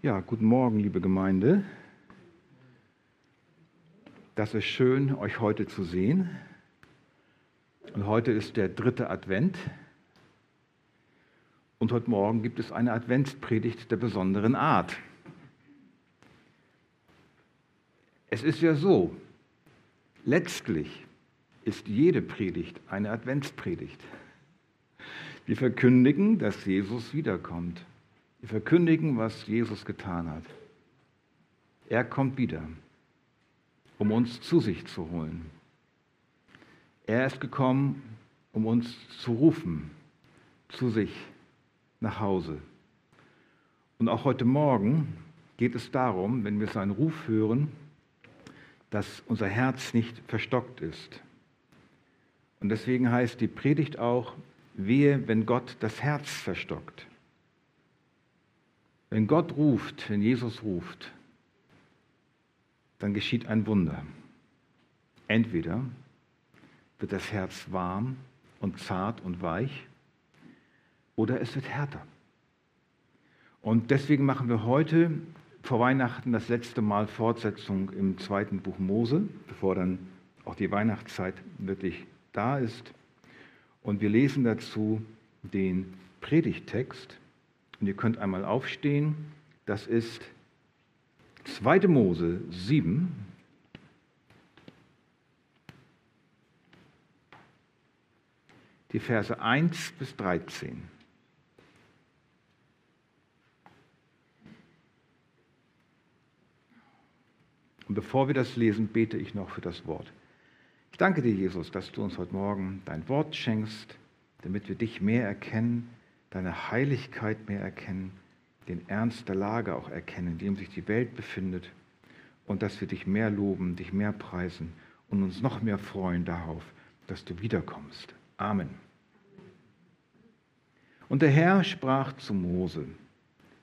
Ja, guten Morgen, liebe Gemeinde. Das ist schön, euch heute zu sehen. Und heute ist der dritte Advent. Und heute Morgen gibt es eine Adventspredigt der besonderen Art. Es ist ja so, letztlich ist jede Predigt eine Adventspredigt. Wir verkündigen, dass Jesus wiederkommt. Wir verkündigen, was Jesus getan hat. Er kommt wieder, um uns zu sich zu holen. Er ist gekommen, um uns zu rufen, zu sich nach Hause. Und auch heute Morgen geht es darum, wenn wir seinen Ruf hören, dass unser Herz nicht verstockt ist. Und deswegen heißt die Predigt auch, wehe, wenn Gott das Herz verstockt. Wenn Gott ruft, wenn Jesus ruft, dann geschieht ein Wunder. Entweder wird das Herz warm und zart und weich oder es wird härter. Und deswegen machen wir heute vor Weihnachten das letzte Mal Fortsetzung im zweiten Buch Mose, bevor dann auch die Weihnachtszeit wirklich da ist. Und wir lesen dazu den Predigtext und ihr könnt einmal aufstehen. Das ist 2. Mose 7. Die Verse 1 bis 13. Und bevor wir das lesen, bete ich noch für das Wort. Ich danke dir, Jesus, dass du uns heute Morgen dein Wort schenkst, damit wir dich mehr erkennen deine Heiligkeit mehr erkennen, den Ernst der Lage auch erkennen, in dem sich die Welt befindet und dass wir dich mehr loben, dich mehr preisen und uns noch mehr freuen darauf, dass du wiederkommst. Amen. Und der Herr sprach zu Mose,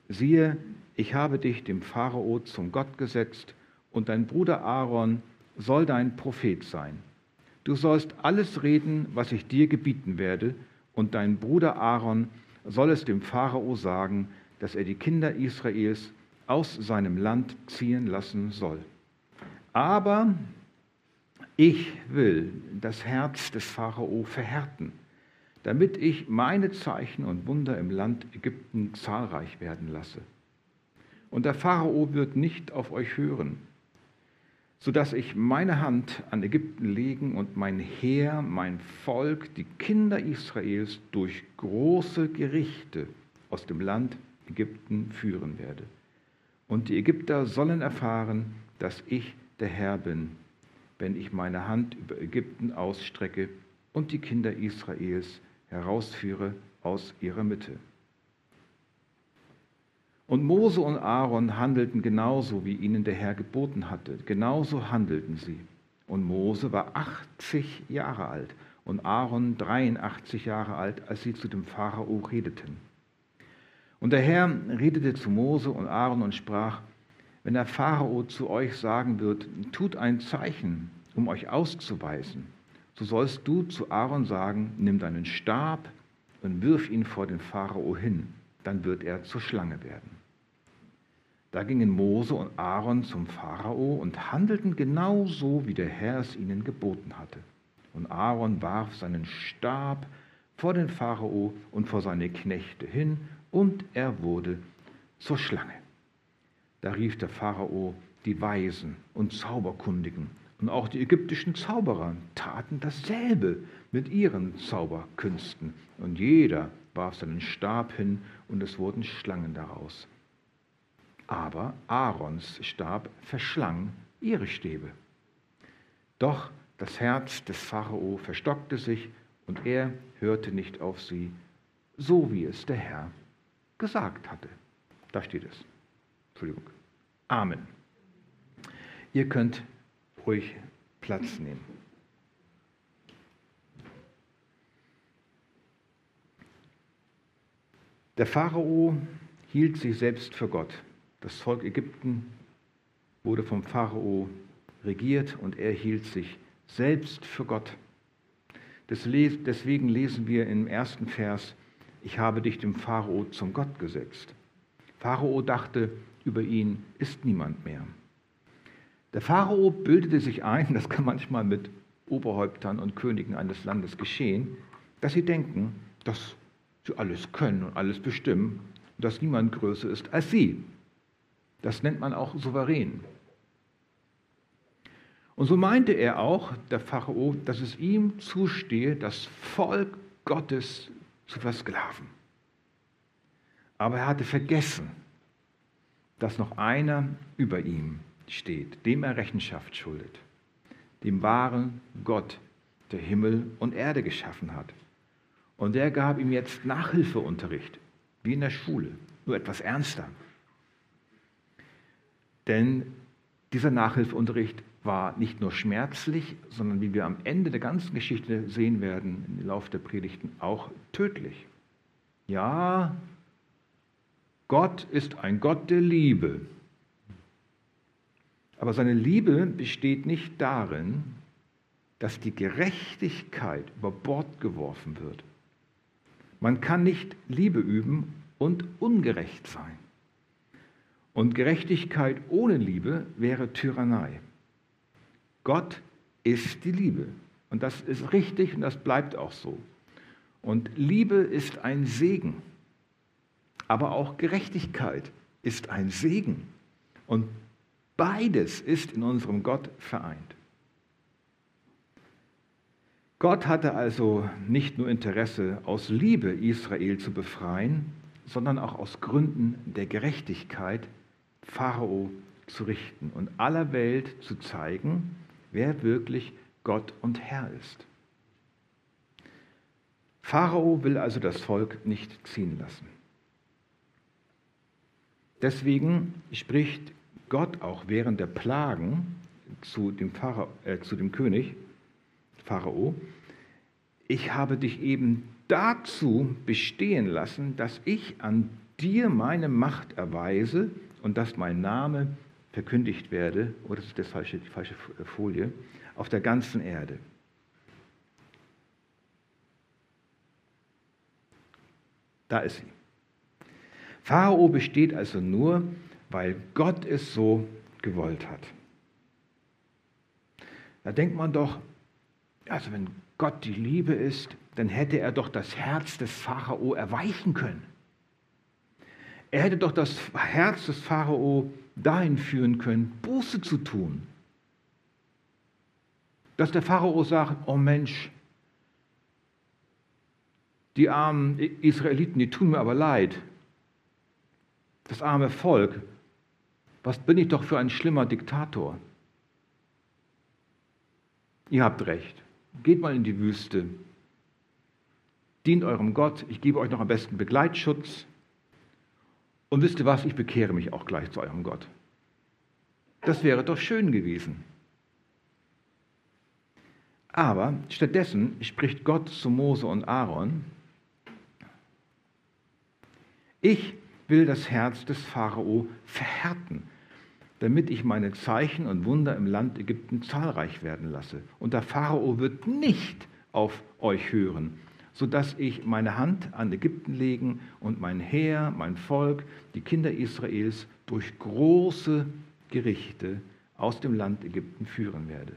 siehe, ich habe dich dem Pharao zum Gott gesetzt und dein Bruder Aaron soll dein Prophet sein. Du sollst alles reden, was ich dir gebieten werde, und dein Bruder Aaron soll es dem Pharao sagen, dass er die Kinder Israels aus seinem Land ziehen lassen soll. Aber ich will das Herz des Pharao verhärten, damit ich meine Zeichen und Wunder im Land Ägypten zahlreich werden lasse. Und der Pharao wird nicht auf euch hören, sodass ich meine Hand an Ägypten legen und mein Heer, mein Volk, die Kinder Israels durch große Gerichte aus dem Land Ägypten führen werde. Und die Ägypter sollen erfahren, dass ich der Herr bin, wenn ich meine Hand über Ägypten ausstrecke und die Kinder Israels herausführe aus ihrer Mitte. Und Mose und Aaron handelten genauso, wie ihnen der Herr geboten hatte. Genauso handelten sie. Und Mose war 80 Jahre alt und Aaron 83 Jahre alt, als sie zu dem Pharao redeten. Und der Herr redete zu Mose und Aaron und sprach, wenn der Pharao zu euch sagen wird, tut ein Zeichen, um euch auszuweisen, so sollst du zu Aaron sagen, nimm deinen Stab und wirf ihn vor den Pharao hin, dann wird er zur Schlange werden. Da gingen Mose und Aaron zum Pharao und handelten genauso, wie der Herr es ihnen geboten hatte. Und Aaron warf seinen Stab vor den Pharao und vor seine Knechte hin, und er wurde zur Schlange. Da rief der Pharao die Weisen und Zauberkundigen, und auch die ägyptischen Zauberer taten dasselbe mit ihren Zauberkünsten, und jeder warf seinen Stab hin, und es wurden Schlangen daraus aber Aarons Stab verschlang ihre Stäbe. Doch das Herz des Pharao verstockte sich und er hörte nicht auf sie, so wie es der Herr gesagt hatte. Da steht es. Entschuldigung. Amen. Ihr könnt ruhig Platz nehmen. Der Pharao hielt sich selbst für Gott. Das Volk Ägypten wurde vom Pharao regiert und er hielt sich selbst für Gott. Deswegen lesen wir im ersten Vers, ich habe dich dem Pharao zum Gott gesetzt. Pharao dachte, über ihn ist niemand mehr. Der Pharao bildete sich ein, das kann manchmal mit Oberhäuptern und Königen eines Landes geschehen, dass sie denken, dass sie alles können und alles bestimmen und dass niemand größer ist als sie. Das nennt man auch souverän. Und so meinte er auch, der Pharao, dass es ihm zustehe, das Volk Gottes zu versklaven. Aber er hatte vergessen, dass noch einer über ihm steht, dem er Rechenschaft schuldet, dem wahren Gott, der Himmel und Erde geschaffen hat. Und der gab ihm jetzt Nachhilfeunterricht, wie in der Schule, nur etwas ernster. Denn dieser Nachhilfeunterricht war nicht nur schmerzlich, sondern wie wir am Ende der ganzen Geschichte sehen werden, im Laufe der Predigten, auch tödlich. Ja, Gott ist ein Gott der Liebe. Aber seine Liebe besteht nicht darin, dass die Gerechtigkeit über Bord geworfen wird. Man kann nicht Liebe üben und ungerecht sein. Und Gerechtigkeit ohne Liebe wäre Tyrannei. Gott ist die Liebe. Und das ist richtig und das bleibt auch so. Und Liebe ist ein Segen. Aber auch Gerechtigkeit ist ein Segen. Und beides ist in unserem Gott vereint. Gott hatte also nicht nur Interesse, aus Liebe Israel zu befreien, sondern auch aus Gründen der Gerechtigkeit Pharao zu richten und aller Welt zu zeigen, wer wirklich Gott und Herr ist. Pharao will also das Volk nicht ziehen lassen. Deswegen spricht Gott auch während der Plagen zu dem, Pharao, äh, zu dem König, Pharao, ich habe dich eben dazu bestehen lassen, dass ich an dir meine Macht erweise und dass mein Name verkündigt werde, oder oh, das ist das falsche, die falsche Folie, auf der ganzen Erde. Da ist sie. Pharao besteht also nur, weil Gott es so gewollt hat. Da denkt man doch, also wenn Gott die Liebe ist, dann hätte er doch das Herz des Pharao erweichen können. Er hätte doch das Herz des Pharao dahin führen können, Buße zu tun. Dass der Pharao sagt, oh Mensch, die armen Israeliten, die tun mir aber leid. Das arme Volk, was bin ich doch für ein schlimmer Diktator? Ihr habt recht. Geht mal in die Wüste. Dient eurem Gott. Ich gebe euch noch am besten Begleitschutz. Und wisst ihr was? Ich bekehre mich auch gleich zu eurem Gott. Das wäre doch schön gewesen. Aber stattdessen spricht Gott zu Mose und Aaron, ich will das Herz des Pharao verhärten, damit ich meine Zeichen und Wunder im Land Ägypten zahlreich werden lasse. Und der Pharao wird nicht auf euch hören, sodass ich meine Hand an Ägypten legen und mein Heer, mein Volk, die Kinder Israels durch große Gerichte aus dem Land Ägypten führen werde.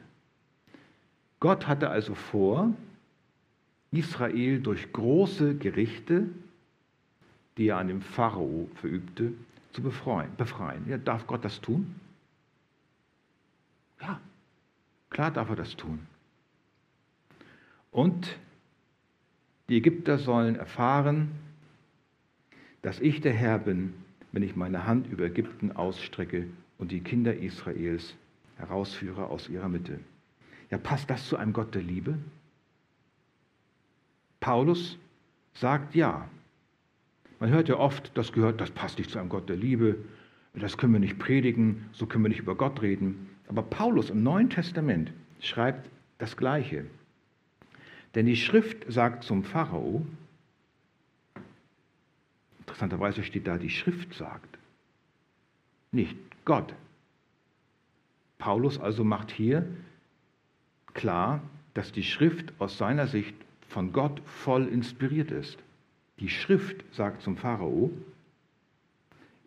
Gott hatte also vor, Israel durch große Gerichte, die er an dem Pharao verübte, zu befreien. befreien. Ja, darf Gott das tun? Ja, klar darf er das tun. Und die Ägypter sollen erfahren, dass ich der Herr bin, wenn ich meine Hand über Ägypten ausstrecke und die Kinder Israels herausführe aus ihrer Mitte. Ja, passt das zu einem Gott der Liebe? Paulus sagt ja. Man hört ja oft, das gehört, das passt nicht zu einem Gott der Liebe, das können wir nicht predigen, so können wir nicht über Gott reden. Aber Paulus im Neuen Testament schreibt das Gleiche. Denn die Schrift sagt zum Pharao, interessanterweise steht da, die Schrift sagt, nicht Gott. Paulus also macht hier klar, dass die Schrift aus seiner Sicht von Gott voll inspiriert ist. Die Schrift sagt zum Pharao,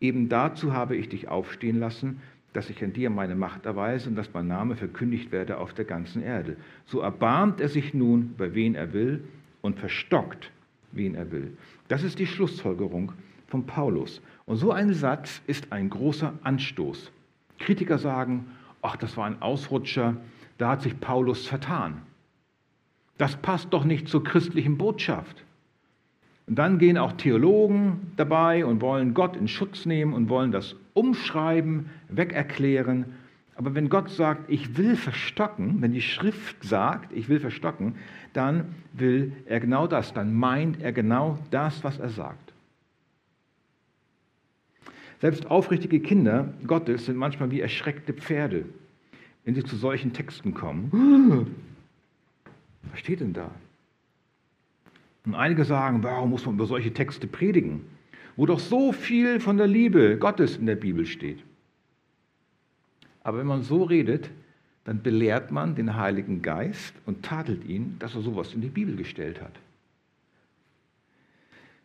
Eben dazu habe ich dich aufstehen lassen, dass ich an dir meine Macht erweise und dass mein Name verkündigt werde auf der ganzen Erde. So erbarmt er sich nun, bei wen er will, und verstockt, wen er will. Das ist die Schlussfolgerung von Paulus. Und so ein Satz ist ein großer Anstoß. Kritiker sagen, ach, das war ein Ausrutscher, da hat sich Paulus vertan. Das passt doch nicht zur christlichen Botschaft. Und dann gehen auch Theologen dabei und wollen Gott in Schutz nehmen und wollen das umschreiben, wegerklären. Aber wenn Gott sagt, ich will verstocken, wenn die Schrift sagt, ich will verstocken, dann will er genau das, dann meint er genau das, was er sagt. Selbst aufrichtige Kinder Gottes sind manchmal wie erschreckte Pferde, wenn sie zu solchen Texten kommen. Was steht denn da? Und einige sagen, warum muss man über solche Texte predigen, wo doch so viel von der Liebe Gottes in der Bibel steht. Aber wenn man so redet, dann belehrt man den Heiligen Geist und tadelt ihn, dass er sowas in die Bibel gestellt hat.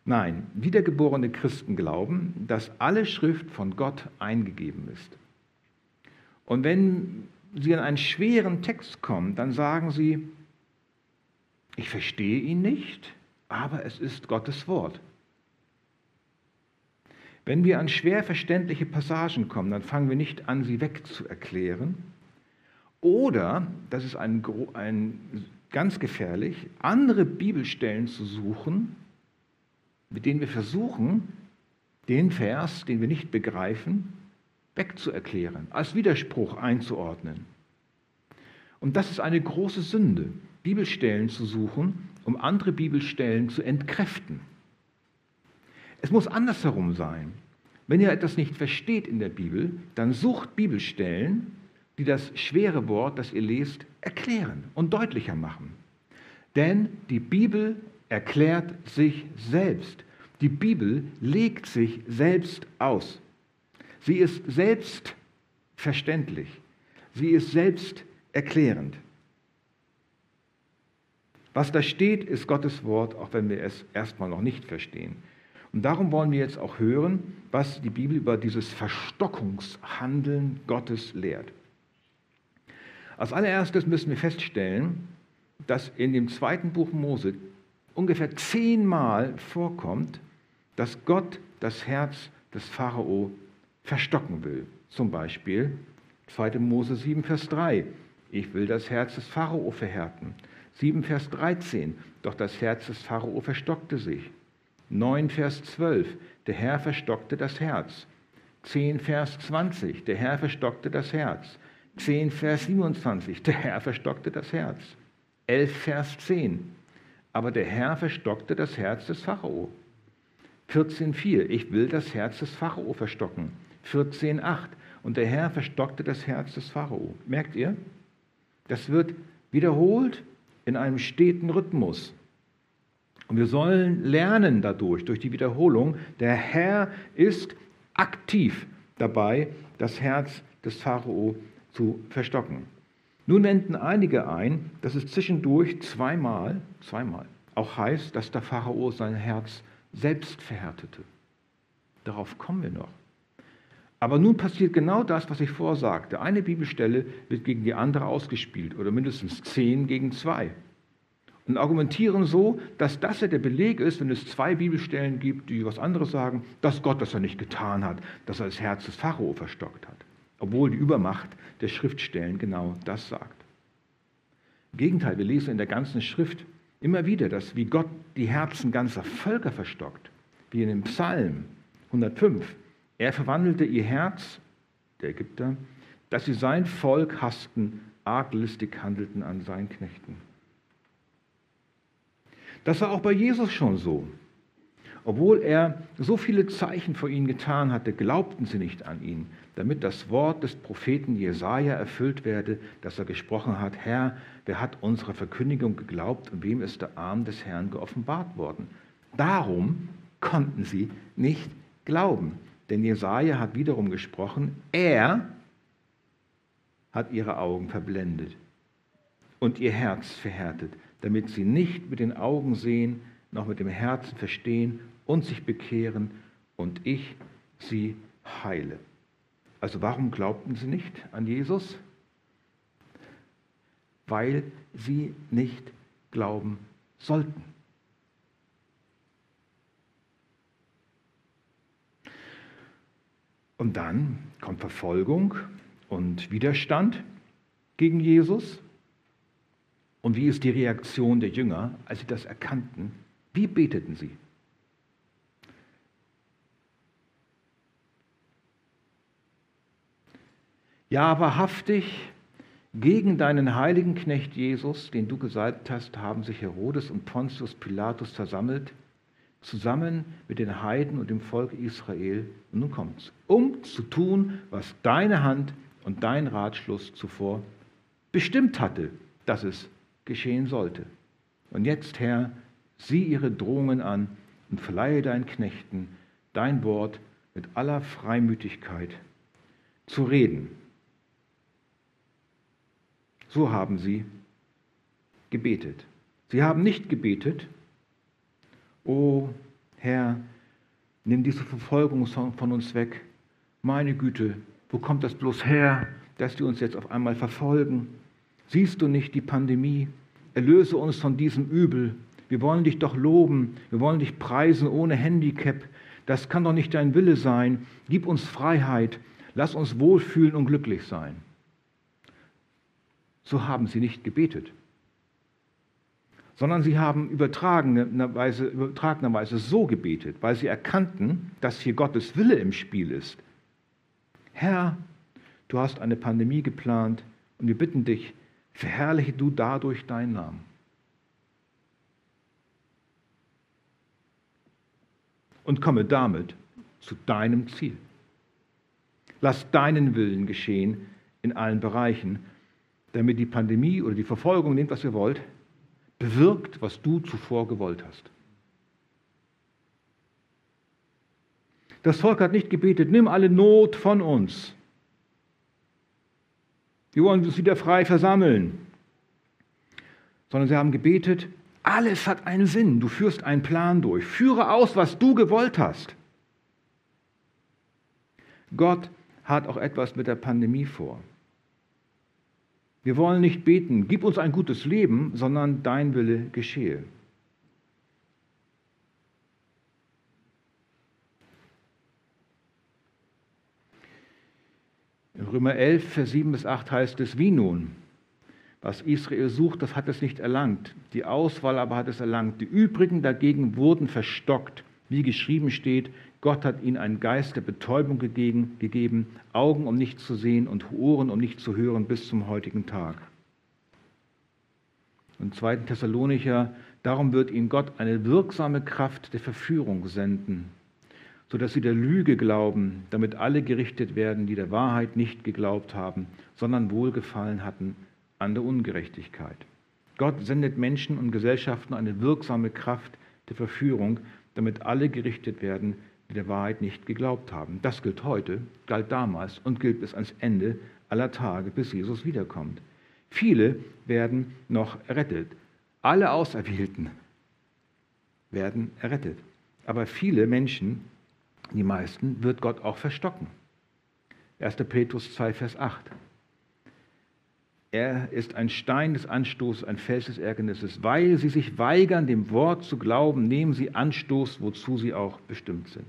Nein, wiedergeborene Christen glauben, dass alle Schrift von Gott eingegeben ist. Und wenn sie an einen schweren Text kommen, dann sagen sie, ich verstehe ihn nicht, aber es ist Gottes Wort. Wenn wir an schwer verständliche Passagen kommen, dann fangen wir nicht an, sie wegzuerklären. Oder, das ist ein, ein, ganz gefährlich, andere Bibelstellen zu suchen, mit denen wir versuchen, den Vers, den wir nicht begreifen, wegzuerklären, als Widerspruch einzuordnen. Und das ist eine große Sünde, Bibelstellen zu suchen, um andere Bibelstellen zu entkräften. Es muss andersherum sein. Wenn ihr etwas nicht versteht in der Bibel, dann sucht Bibelstellen, die das schwere Wort, das ihr lest, erklären und deutlicher machen. Denn die Bibel erklärt sich selbst. Die Bibel legt sich selbst aus. Sie ist selbstverständlich. Sie ist selbst erklärend. Was da steht, ist Gottes Wort, auch wenn wir es erstmal noch nicht verstehen. Und darum wollen wir jetzt auch hören, was die Bibel über dieses Verstockungshandeln Gottes lehrt. Als allererstes müssen wir feststellen, dass in dem zweiten Buch Mose ungefähr zehnmal vorkommt, dass Gott das Herz des Pharao verstocken will. Zum Beispiel 2. Mose 7, Vers 3. Ich will das Herz des Pharao verhärten. 7 Vers 13, doch das Herz des Pharao verstockte sich. 9 Vers 12, der Herr verstockte das Herz. 10 Vers 20, der Herr verstockte das Herz. 10 Vers 27, der Herr verstockte das Herz. 11 Vers 10, aber der Herr verstockte das Herz des Pharao. 14,4, ich will das Herz des Pharao verstocken. 14,8, und der Herr verstockte das Herz des Pharao. Merkt ihr? Das wird wiederholt in einem steten Rhythmus. Und wir sollen lernen dadurch, durch die Wiederholung, der Herr ist aktiv dabei, das Herz des Pharao zu verstocken. Nun wenden einige ein, dass es zwischendurch zweimal, zweimal auch heißt, dass der Pharao sein Herz selbst verhärtete. Darauf kommen wir noch. Aber nun passiert genau das, was ich vorsagte. Eine Bibelstelle wird gegen die andere ausgespielt oder mindestens zehn gegen zwei. Und argumentieren so, dass das ja der Beleg ist, wenn es zwei Bibelstellen gibt, die was anderes sagen, dass Gott das ja nicht getan hat, dass er das Herz des Pharao verstockt hat. Obwohl die Übermacht der Schriftstellen genau das sagt. Im Gegenteil, wir lesen in der ganzen Schrift immer wieder, dass wie Gott die Herzen ganzer Völker verstockt, wie in dem Psalm 105 er verwandelte ihr Herz, der Ägypter, dass sie sein Volk hassten, arglistig handelten an seinen Knechten. Das war auch bei Jesus schon so. Obwohl er so viele Zeichen vor ihnen getan hatte, glaubten sie nicht an ihn, damit das Wort des Propheten Jesaja erfüllt werde, dass er gesprochen hat: Herr, wer hat unserer Verkündigung geglaubt und wem ist der Arm des Herrn geoffenbart worden? Darum konnten sie nicht glauben. Denn Jesaja hat wiederum gesprochen, er hat ihre Augen verblendet und ihr Herz verhärtet, damit sie nicht mit den Augen sehen, noch mit dem Herzen verstehen und sich bekehren und ich sie heile. Also warum glaubten sie nicht an Jesus? Weil sie nicht glauben sollten. Und dann kommt Verfolgung und Widerstand gegen Jesus. Und wie ist die Reaktion der Jünger, als sie das erkannten? Wie beteten sie? Ja, wahrhaftig, gegen deinen heiligen Knecht Jesus, den du gesalbt hast, haben sich Herodes und Pontius Pilatus versammelt, zusammen mit den Heiden und dem Volk Israel. Und nun kommt's, um zu tun, was deine Hand und dein Ratschluss zuvor bestimmt hatte, dass es geschehen sollte. Und jetzt, Herr, sieh ihre Drohungen an und verleihe deinen Knechten dein Wort mit aller Freimütigkeit zu reden so haben sie gebetet. Sie haben nicht gebetet, O Herr, nimm diese Verfolgung von uns weg. Meine Güte, wo kommt das bloß her, dass die uns jetzt auf einmal verfolgen? Siehst du nicht die Pandemie? Erlöse uns von diesem Übel. Wir wollen dich doch loben, wir wollen dich preisen ohne Handicap. Das kann doch nicht dein Wille sein. Gib uns Freiheit, lass uns wohlfühlen und glücklich sein so haben sie nicht gebetet, sondern sie haben übertragenerweise, übertragenerweise so gebetet, weil sie erkannten, dass hier Gottes Wille im Spiel ist. Herr, du hast eine Pandemie geplant und wir bitten dich, verherrliche du dadurch deinen Namen. Und komme damit zu deinem Ziel. Lass deinen Willen geschehen in allen Bereichen damit die Pandemie oder die Verfolgung, nehmt was ihr wollt, bewirkt, was du zuvor gewollt hast. Das Volk hat nicht gebetet, nimm alle Not von uns. Wir wollen uns wieder frei versammeln. Sondern sie haben gebetet, alles hat einen Sinn. Du führst einen Plan durch. Führe aus, was du gewollt hast. Gott hat auch etwas mit der Pandemie vor. Wir wollen nicht beten, gib uns ein gutes Leben, sondern dein Wille geschehe. Römer 11, Vers 7 bis 8 heißt es, wie nun? Was Israel sucht, das hat es nicht erlangt. Die Auswahl aber hat es erlangt. Die übrigen dagegen wurden verstockt, wie geschrieben steht, Gott hat ihnen einen Geist der Betäubung gegeben, gegeben, Augen, um nicht zu sehen und Ohren, um nicht zu hören, bis zum heutigen Tag. Und 2. Thessalonicher, darum wird ihnen Gott eine wirksame Kraft der Verführung senden, sodass sie der Lüge glauben, damit alle gerichtet werden, die der Wahrheit nicht geglaubt haben, sondern Wohlgefallen hatten an der Ungerechtigkeit. Gott sendet Menschen und Gesellschaften eine wirksame Kraft der Verführung, damit alle gerichtet werden, die der Wahrheit nicht geglaubt haben. Das gilt heute, galt damals und gilt bis ans Ende aller Tage, bis Jesus wiederkommt. Viele werden noch errettet. Alle Auserwählten werden errettet. Aber viele Menschen, die meisten, wird Gott auch verstocken. 1. Petrus 2, Vers 8. Er ist ein Stein des Anstoßes, ein Fels des Ärgernisses. Weil sie sich weigern, dem Wort zu glauben, nehmen sie Anstoß, wozu sie auch bestimmt sind.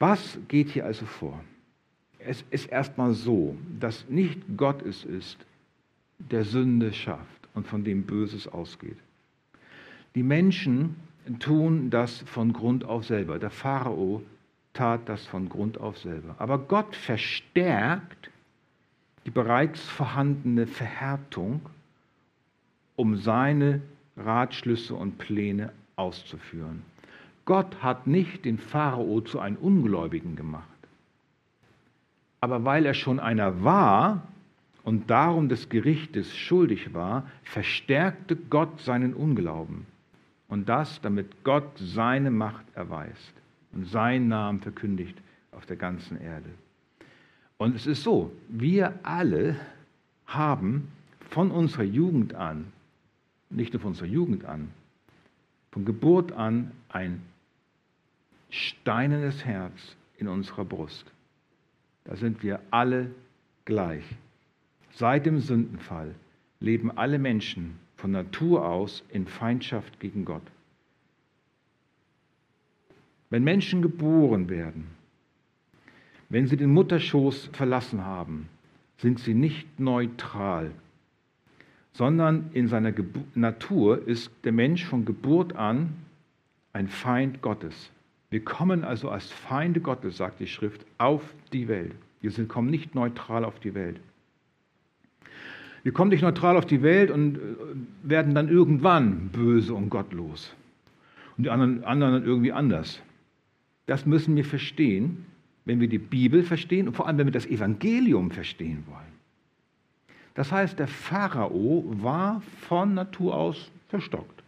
Was geht hier also vor? Es ist erstmal so, dass nicht Gott es ist, der Sünde schafft und von dem Böses ausgeht. Die Menschen tun das von Grund auf selber. Der Pharao tat das von Grund auf selber. Aber Gott verstärkt die bereits vorhandene Verhärtung, um seine Ratschlüsse und Pläne auszuführen. Gott hat nicht den Pharao zu einem Ungläubigen gemacht. Aber weil er schon einer war und darum des Gerichtes schuldig war, verstärkte Gott seinen Unglauben. Und das, damit Gott seine Macht erweist und seinen Namen verkündigt auf der ganzen Erde. Und es ist so, wir alle haben von unserer Jugend an, nicht nur von unserer Jugend an, von Geburt an ein steinernes Herz in unserer Brust. Da sind wir alle gleich. Seit dem Sündenfall leben alle Menschen von Natur aus in Feindschaft gegen Gott. Wenn Menschen geboren werden, wenn sie den Mutterschoß verlassen haben, sind sie nicht neutral, sondern in seiner Gebu Natur ist der Mensch von Geburt an ein Feind Gottes. Wir kommen also als Feinde Gottes, sagt die Schrift, auf die Welt. Wir kommen nicht neutral auf die Welt. Wir kommen nicht neutral auf die Welt und äh, werden dann irgendwann böse und gottlos. Und die anderen, anderen dann irgendwie anders. Das müssen wir verstehen, wenn wir die Bibel verstehen und vor allem, wenn wir das Evangelium verstehen wollen. Das heißt, der Pharao war von Natur aus verstockt.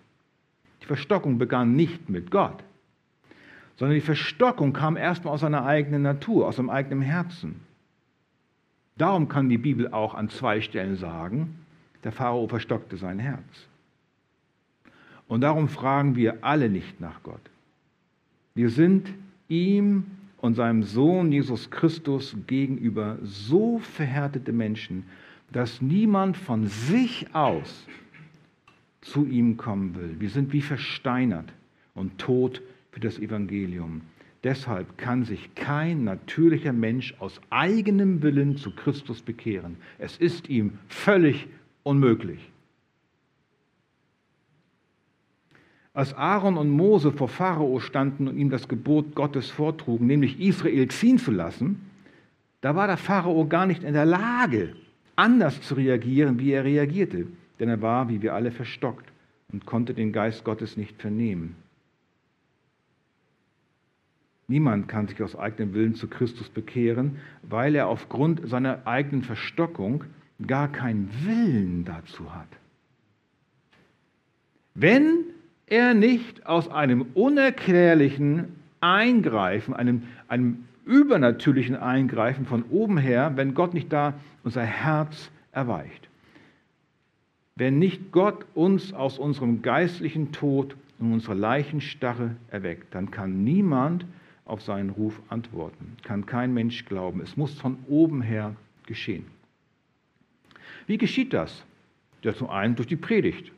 Die Verstockung begann nicht mit Gott, sondern die Verstockung kam erstmal aus seiner eigenen Natur, aus seinem eigenen Herzen. Darum kann die Bibel auch an zwei Stellen sagen, der Pharao verstockte sein Herz. Und darum fragen wir alle nicht nach Gott. Wir sind ihm und seinem Sohn Jesus Christus gegenüber so verhärtete Menschen, dass niemand von sich aus zu ihm kommen will. Wir sind wie versteinert und tot für das Evangelium. Deshalb kann sich kein natürlicher Mensch aus eigenem Willen zu Christus bekehren. Es ist ihm völlig unmöglich. Als Aaron und Mose vor Pharao standen und ihm das Gebot Gottes vortrugen, nämlich Israel ziehen zu lassen, da war der Pharao gar nicht in der Lage, anders zu reagieren, wie er reagierte, denn er war, wie wir alle, verstockt und konnte den Geist Gottes nicht vernehmen. Niemand kann sich aus eigenem Willen zu Christus bekehren, weil er aufgrund seiner eigenen Verstockung gar keinen Willen dazu hat. Wenn er nicht aus einem unerklärlichen Eingreifen, einem, einem übernatürlichen Eingreifen von oben her, wenn Gott nicht da unser Herz erweicht. Wenn nicht Gott uns aus unserem geistlichen Tod und unserer Leichenstarre erweckt, dann kann niemand auf seinen Ruf antworten. Kann kein Mensch glauben. Es muss von oben her geschehen. Wie geschieht das? Ja, zum einen durch die Predigt.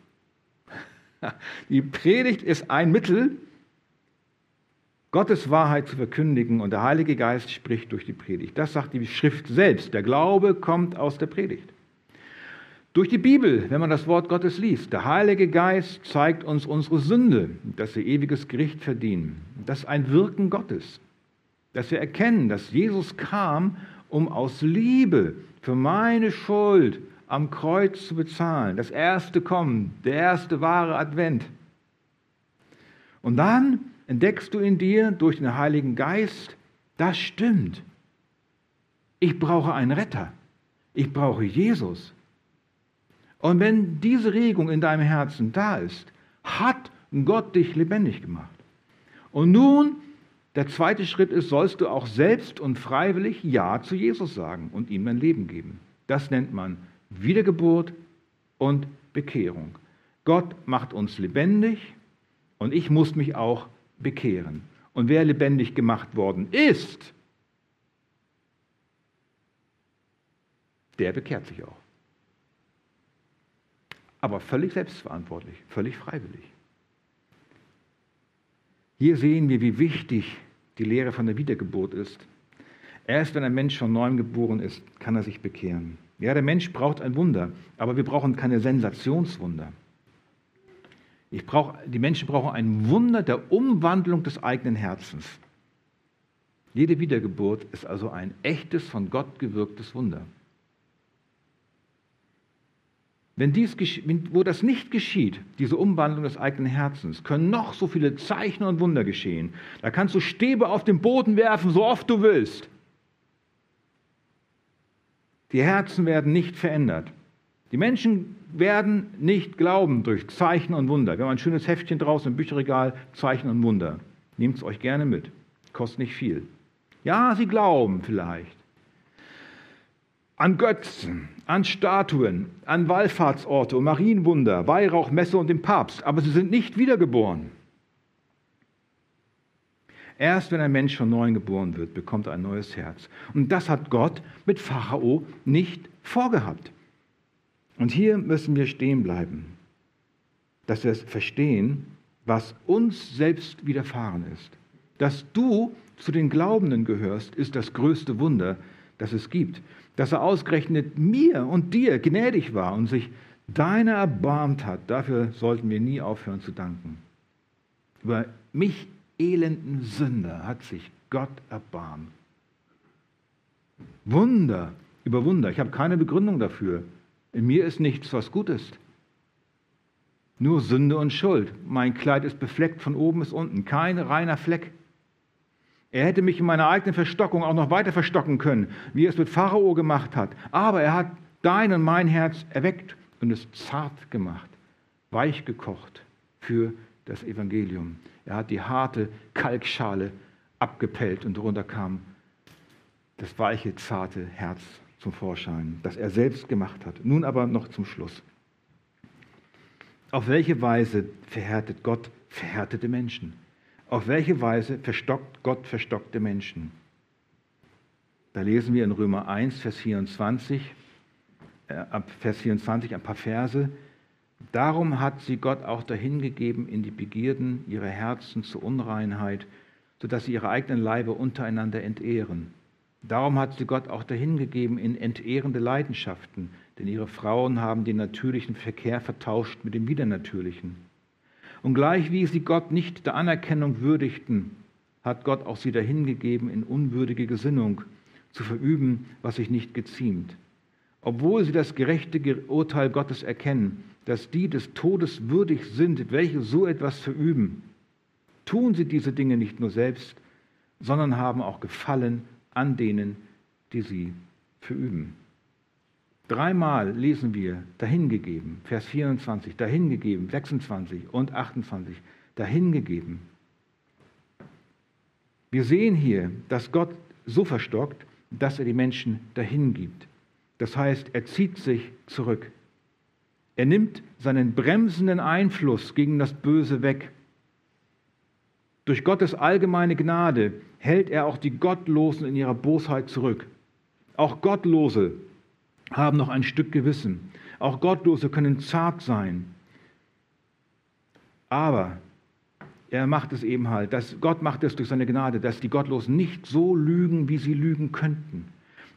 Die Predigt ist ein Mittel, Gottes Wahrheit zu verkündigen und der Heilige Geist spricht durch die Predigt. Das sagt die Schrift selbst. Der Glaube kommt aus der Predigt. Durch die Bibel, wenn man das Wort Gottes liest, der Heilige Geist zeigt uns unsere Sünde, dass wir ewiges Gericht verdienen. Das ist ein Wirken Gottes, dass wir erkennen, dass Jesus kam, um aus Liebe für meine Schuld am Kreuz zu bezahlen. Das erste Kommen, der erste wahre Advent. Und dann entdeckst du in dir durch den Heiligen Geist, das stimmt. Ich brauche einen Retter. Ich brauche Jesus. Und wenn diese Regung in deinem Herzen da ist, hat Gott dich lebendig gemacht. Und nun, der zweite Schritt ist, sollst du auch selbst und freiwillig Ja zu Jesus sagen und ihm dein Leben geben. Das nennt man Wiedergeburt und Bekehrung. Gott macht uns lebendig und ich muss mich auch bekehren. Und wer lebendig gemacht worden ist, der bekehrt sich auch aber völlig selbstverantwortlich, völlig freiwillig. Hier sehen wir, wie wichtig die Lehre von der Wiedergeburt ist. Erst wenn ein Mensch von neuem geboren ist, kann er sich bekehren. Ja, der Mensch braucht ein Wunder, aber wir brauchen keine Sensationswunder. Ich brauch, die Menschen brauchen ein Wunder der Umwandlung des eigenen Herzens. Jede Wiedergeburt ist also ein echtes, von Gott gewirktes Wunder. Wenn dies, wo das nicht geschieht, diese Umwandlung des eigenen Herzens, können noch so viele Zeichen und Wunder geschehen. Da kannst du Stäbe auf den Boden werfen, so oft du willst. Die Herzen werden nicht verändert. Die Menschen werden nicht glauben durch Zeichen und Wunder. Wir haben ein schönes Heftchen draußen im Bücherregal, Zeichen und Wunder. Nehmt es euch gerne mit. Kostet nicht viel. Ja, sie glauben vielleicht an Götzen, an Statuen, an Wallfahrtsorte und Marienwunder, Weihrauchmesse und den Papst, aber sie sind nicht wiedergeboren. Erst wenn ein Mensch von neuem geboren wird, bekommt er ein neues Herz. Und das hat Gott mit Pharao nicht vorgehabt. Und hier müssen wir stehen bleiben, dass wir verstehen, was uns selbst widerfahren ist. Dass du zu den Glaubenden gehörst, ist das größte Wunder, das es gibt. Dass er ausgerechnet mir und dir gnädig war und sich deiner erbarmt hat, dafür sollten wir nie aufhören zu danken. Über mich, elenden Sünder, hat sich Gott erbarmt. Wunder über Wunder. Ich habe keine Begründung dafür. In mir ist nichts, was gut ist. Nur Sünde und Schuld. Mein Kleid ist befleckt von oben bis unten. Kein reiner Fleck. Er hätte mich in meiner eigenen Verstockung auch noch weiter verstocken können, wie er es mit Pharao gemacht hat. Aber er hat dein und mein Herz erweckt und es zart gemacht, weich gekocht für das Evangelium. Er hat die harte Kalkschale abgepellt und darunter kam das weiche, zarte Herz zum Vorschein, das er selbst gemacht hat. Nun aber noch zum Schluss. Auf welche Weise verhärtet Gott verhärtete Menschen? Auf welche Weise verstockt Gott verstockte Menschen? Da lesen wir in Römer 1, Vers 24, äh, ab Vers 24 ein paar Verse. Darum hat sie Gott auch dahingegeben in die Begierden ihrer Herzen zur Unreinheit, sodass sie ihre eigenen Leibe untereinander entehren. Darum hat sie Gott auch dahingegeben in entehrende Leidenschaften, denn ihre Frauen haben den natürlichen Verkehr vertauscht mit dem widernatürlichen. Und gleich wie sie Gott nicht der Anerkennung würdigten, hat Gott auch sie dahingegeben, in unwürdige Gesinnung zu verüben, was sich nicht geziemt. Obwohl sie das gerechte Urteil Gottes erkennen, dass die des Todes würdig sind, welche so etwas verüben, tun sie diese Dinge nicht nur selbst, sondern haben auch Gefallen an denen, die sie verüben. Dreimal lesen wir dahingegeben, Vers 24, dahingegeben, 26 und 28, dahingegeben. Wir sehen hier, dass Gott so verstockt, dass er die Menschen dahingibt. Das heißt, er zieht sich zurück. Er nimmt seinen bremsenden Einfluss gegen das Böse weg. Durch Gottes allgemeine Gnade hält er auch die Gottlosen in ihrer Bosheit zurück. Auch Gottlose haben noch ein Stück Gewissen. Auch Gottlose können zart sein. Aber er macht es eben halt, dass Gott macht es durch seine Gnade, dass die Gottlosen nicht so lügen, wie sie lügen könnten.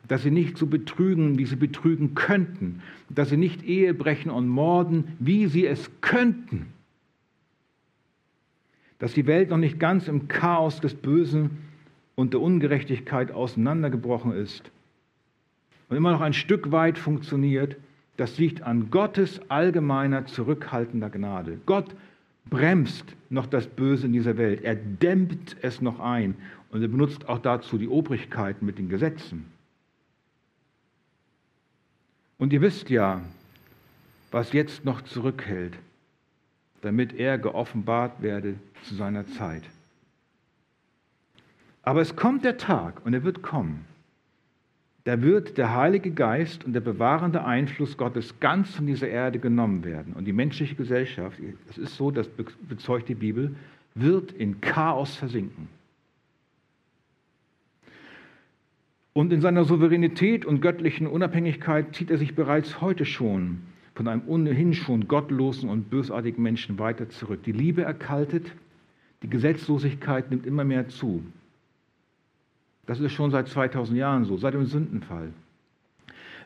Dass sie nicht so betrügen, wie sie betrügen könnten. Dass sie nicht Ehe brechen und morden, wie sie es könnten. Dass die Welt noch nicht ganz im Chaos des Bösen und der Ungerechtigkeit auseinandergebrochen ist und immer noch ein Stück weit funktioniert, das liegt an Gottes allgemeiner zurückhaltender Gnade. Gott bremst noch das Böse in dieser Welt. Er dämmt es noch ein und er benutzt auch dazu die Obrigkeit mit den Gesetzen. Und ihr wisst ja, was jetzt noch zurückhält, damit er geoffenbart werde zu seiner Zeit. Aber es kommt der Tag und er wird kommen da wird der Heilige Geist und der bewahrende Einfluss Gottes ganz von dieser Erde genommen werden. Und die menschliche Gesellschaft, es ist so, das bezeugt die Bibel, wird in Chaos versinken. Und in seiner Souveränität und göttlichen Unabhängigkeit zieht er sich bereits heute schon von einem ohnehin schon gottlosen und bösartigen Menschen weiter zurück. Die Liebe erkaltet, die Gesetzlosigkeit nimmt immer mehr zu. Das ist schon seit 2000 Jahren so, seit dem Sündenfall.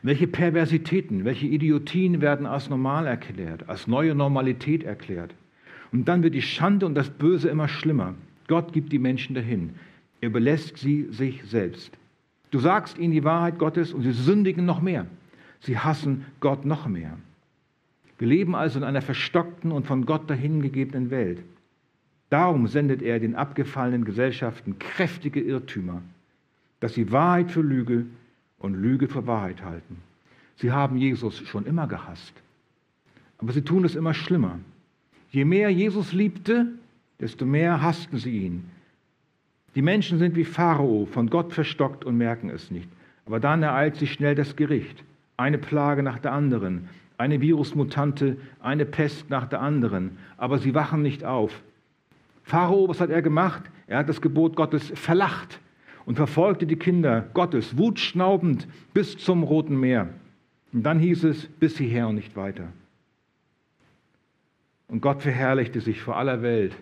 Welche Perversitäten, welche Idiotien werden als normal erklärt, als neue Normalität erklärt. Und dann wird die Schande und das Böse immer schlimmer. Gott gibt die Menschen dahin. Er überlässt sie sich selbst. Du sagst ihnen die Wahrheit Gottes und sie sündigen noch mehr. Sie hassen Gott noch mehr. Wir leben also in einer verstockten und von Gott dahingegebenen Welt. Darum sendet er den abgefallenen Gesellschaften kräftige Irrtümer dass sie Wahrheit für Lüge und Lüge für Wahrheit halten. Sie haben Jesus schon immer gehasst, aber sie tun es immer schlimmer. Je mehr Jesus liebte, desto mehr hassten sie ihn. Die Menschen sind wie Pharao, von Gott verstockt und merken es nicht. Aber dann ereilt sich schnell das Gericht. Eine Plage nach der anderen, eine Virusmutante, eine Pest nach der anderen. Aber sie wachen nicht auf. Pharao, was hat er gemacht? Er hat das Gebot Gottes verlacht und verfolgte die Kinder Gottes wutschnaubend bis zum Roten Meer. Und dann hieß es, bis hierher und nicht weiter. Und Gott verherrlichte sich vor aller Welt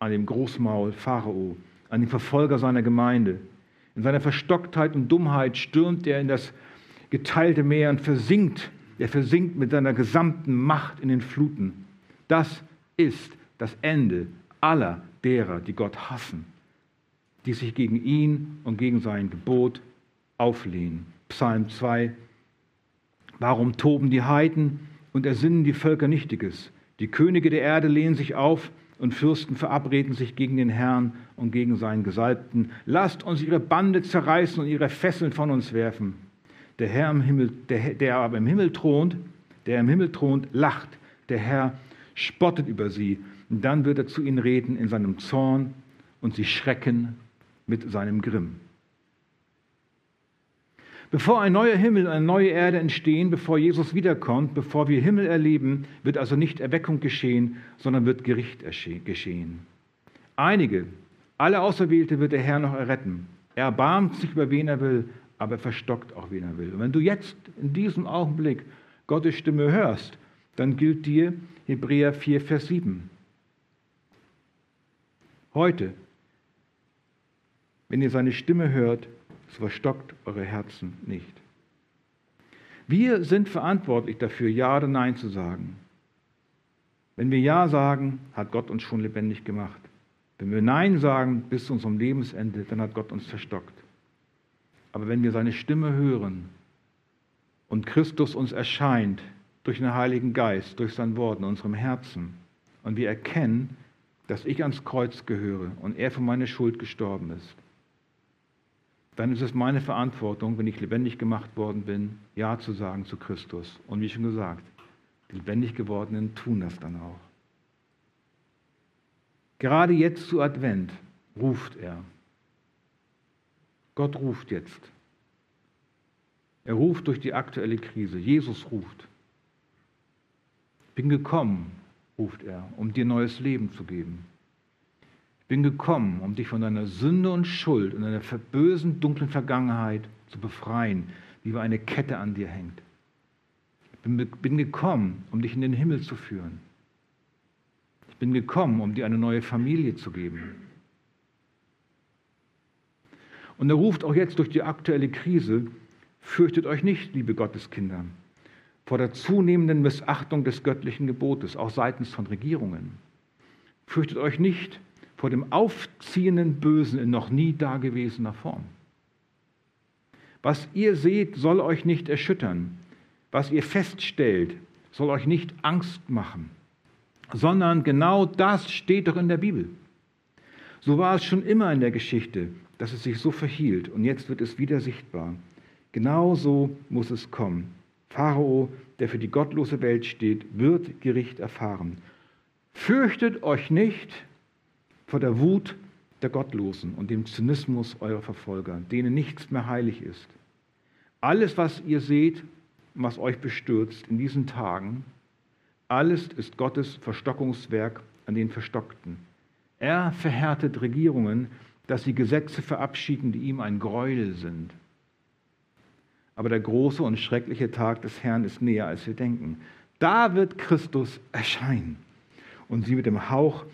an dem Großmaul Pharao, an dem Verfolger seiner Gemeinde. In seiner Verstocktheit und Dummheit stürmt er in das geteilte Meer und versinkt. Er versinkt mit seiner gesamten Macht in den Fluten. Das ist das Ende aller derer, die Gott hassen, die sich gegen ihn und gegen sein Gebot auflehnen. Psalm 2. Warum toben die Heiden und ersinnen die Völker Nichtiges? Die Könige der Erde lehnen sich auf und Fürsten verabreden sich gegen den Herrn und gegen seinen Gesalbten. Lasst uns ihre Bande zerreißen und ihre Fesseln von uns werfen. Der Herr im Himmel, der, der aber im Himmel thront, der im Himmel thront, lacht. Der Herr spottet über sie. Und dann wird er zu ihnen reden in seinem Zorn und sie schrecken mit seinem Grimm. Bevor ein neuer Himmel eine neue Erde entstehen, bevor Jesus wiederkommt, bevor wir Himmel erleben, wird also nicht Erweckung geschehen, sondern wird Gericht geschehen. Einige, alle Auserwählte wird der Herr noch erretten. Er erbarmt sich über wen er will, aber er verstockt auch wen er will. Und wenn du jetzt in diesem Augenblick Gottes Stimme hörst, dann gilt dir Hebräer 4, Vers 7. Heute, wenn ihr seine Stimme hört, so verstockt eure Herzen nicht. Wir sind verantwortlich dafür, Ja oder Nein zu sagen. Wenn wir Ja sagen, hat Gott uns schon lebendig gemacht. Wenn wir Nein sagen bis zu unserem Lebensende, dann hat Gott uns verstockt. Aber wenn wir seine Stimme hören und Christus uns erscheint durch den Heiligen Geist, durch sein Wort in unserem Herzen und wir erkennen, dass ich ans Kreuz gehöre und er für meine Schuld gestorben ist, dann ist es meine Verantwortung, wenn ich lebendig gemacht worden bin, Ja zu sagen zu Christus. Und wie schon gesagt, die lebendig gewordenen tun das dann auch. Gerade jetzt zu Advent ruft er. Gott ruft jetzt. Er ruft durch die aktuelle Krise. Jesus ruft. Ich bin gekommen, ruft er, um dir neues Leben zu geben. Bin gekommen, um dich von deiner Sünde und Schuld und deiner bösen, dunklen Vergangenheit zu befreien, wie eine Kette an dir hängt. Ich bin, bin gekommen, um dich in den Himmel zu führen. Ich bin gekommen, um dir eine neue Familie zu geben. Und er ruft auch jetzt durch die aktuelle Krise, fürchtet euch nicht, liebe Gotteskinder, vor der zunehmenden Missachtung des göttlichen Gebotes, auch seitens von Regierungen. Fürchtet euch nicht vor dem aufziehenden Bösen in noch nie dagewesener Form. Was ihr seht, soll euch nicht erschüttern. Was ihr feststellt, soll euch nicht Angst machen, sondern genau das steht doch in der Bibel. So war es schon immer in der Geschichte, dass es sich so verhielt und jetzt wird es wieder sichtbar. Genau so muss es kommen. Pharao, der für die gottlose Welt steht, wird Gericht erfahren. Fürchtet euch nicht, vor der Wut der Gottlosen und dem Zynismus eurer Verfolger, denen nichts mehr heilig ist. Alles, was ihr seht, was euch bestürzt in diesen Tagen, alles ist Gottes Verstockungswerk an den Verstockten. Er verhärtet Regierungen, dass sie Gesetze verabschieden, die ihm ein Gräuel sind. Aber der große und schreckliche Tag des Herrn ist näher, als wir denken. Da wird Christus erscheinen und sie mit dem Hauch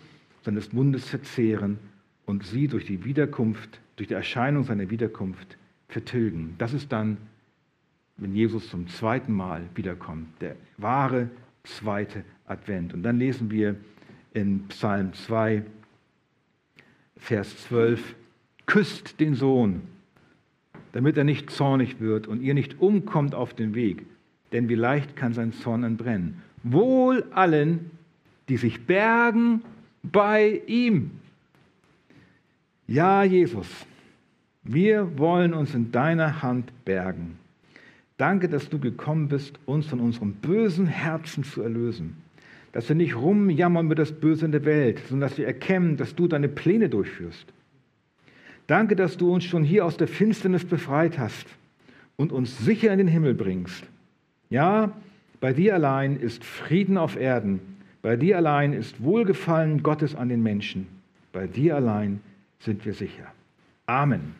seines Mundes verzehren und sie durch die Wiederkunft, durch die Erscheinung seiner Wiederkunft vertilgen. Das ist dann, wenn Jesus zum zweiten Mal wiederkommt, der wahre zweite Advent. Und dann lesen wir in Psalm 2, Vers 12, küsst den Sohn, damit er nicht zornig wird und ihr nicht umkommt auf den Weg, denn wie leicht kann sein Zorn entbrennen. Wohl allen, die sich bergen bei ihm. Ja, Jesus, wir wollen uns in deiner Hand bergen. Danke, dass du gekommen bist, uns von unserem bösen Herzen zu erlösen. Dass wir nicht rumjammern über das Böse in der Welt, sondern dass wir erkennen, dass du deine Pläne durchführst. Danke, dass du uns schon hier aus der Finsternis befreit hast und uns sicher in den Himmel bringst. Ja, bei dir allein ist Frieden auf Erden bei dir allein ist Wohlgefallen Gottes an den Menschen. Bei dir allein sind wir sicher. Amen.